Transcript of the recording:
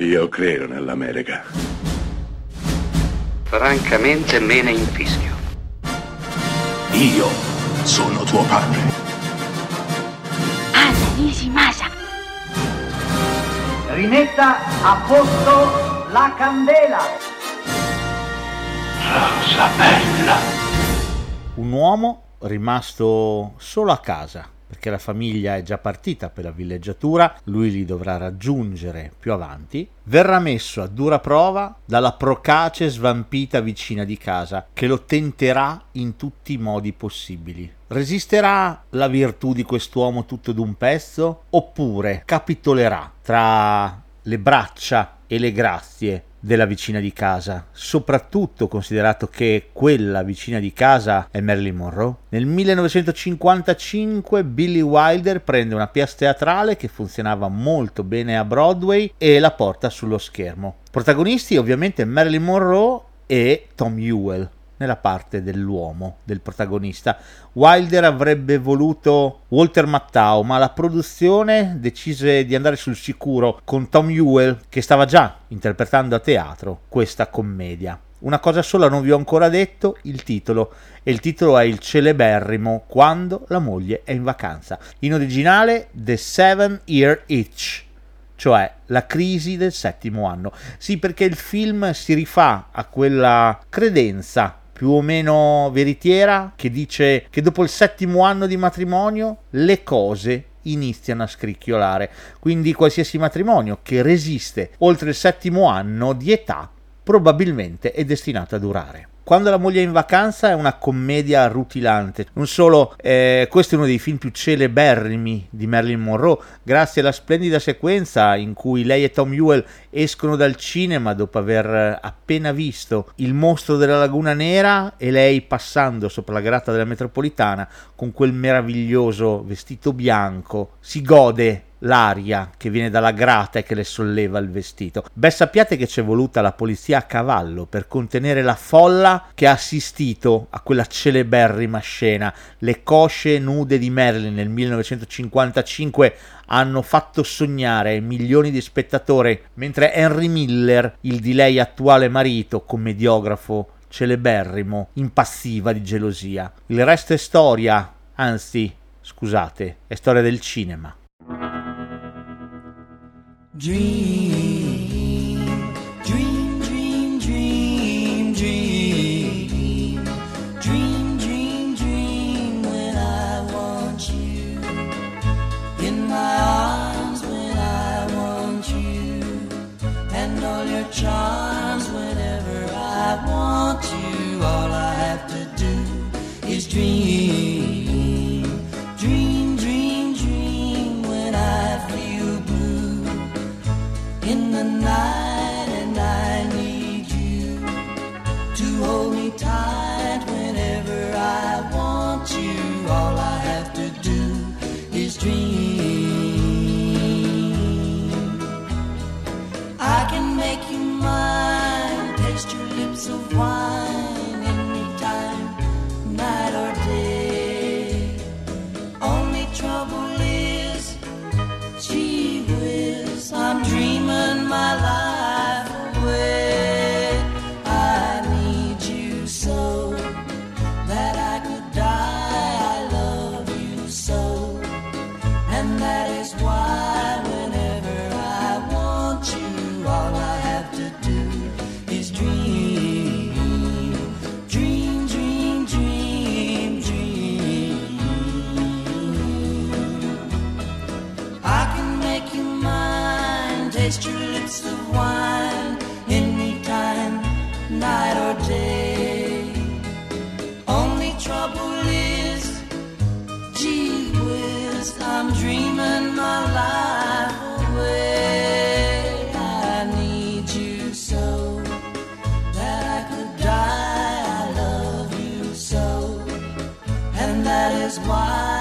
Io credo nell'America. Francamente me ne infischio. Io sono tuo padre. Anna Nishimasa. Rimetta a posto la candela. Rosa bella. Un uomo rimasto solo a casa perché la famiglia è già partita per la villeggiatura, lui li dovrà raggiungere più avanti, verrà messo a dura prova dalla procace svampita vicina di casa, che lo tenterà in tutti i modi possibili. Resisterà la virtù di quest'uomo tutto d'un pezzo oppure capitolerà tra le braccia e le grazie della vicina di casa, soprattutto considerato che quella vicina di casa è Marilyn Monroe. Nel 1955 Billy Wilder prende una pièce teatrale che funzionava molto bene a Broadway e la porta sullo schermo. Protagonisti ovviamente Marilyn Monroe e Tom Ewell nella parte dell'uomo, del protagonista. Wilder avrebbe voluto Walter Mattau, ma la produzione decise di andare sul sicuro con Tom Ewell, che stava già interpretando a teatro questa commedia. Una cosa sola non vi ho ancora detto, il titolo, e il titolo è il celeberrimo Quando la moglie è in vacanza. In originale The Seven Year Itch cioè la crisi del settimo anno. Sì, perché il film si rifà a quella credenza più o meno veritiera che dice che dopo il settimo anno di matrimonio le cose iniziano a scricchiolare. Quindi qualsiasi matrimonio che resiste oltre il settimo anno di età probabilmente è destinato a durare. Quando la moglie è in vacanza è una commedia rutilante. Non solo, eh, questo è uno dei film più celeberrimi di Marilyn Monroe, grazie alla splendida sequenza in cui lei e Tom Ewell escono dal cinema dopo aver appena visto il mostro della laguna nera e lei passando sopra la gratta della metropolitana con quel meraviglioso vestito bianco si gode l'aria che viene dalla grata e che le solleva il vestito. Beh, sappiate che c'è voluta la polizia a cavallo per contenere la folla che ha assistito a quella celeberrima scena. Le cosce nude di Marilyn nel 1955 hanno fatto sognare milioni di spettatori, mentre Henry Miller, il di lei attuale marito, commediografo celeberrimo, impassiva di gelosia. Il resto è storia, anzi, scusate, è storia del cinema. Dream, dream, dream, dream, dream, dream, dream, when I want you in my arms when I want you and all your charms whenever I want you. All I have to do is dream, and that is why whenever I want you, all I have to do is dream, dream, dream, dream, dream. I can make you mine, taste your lips of wine. is why.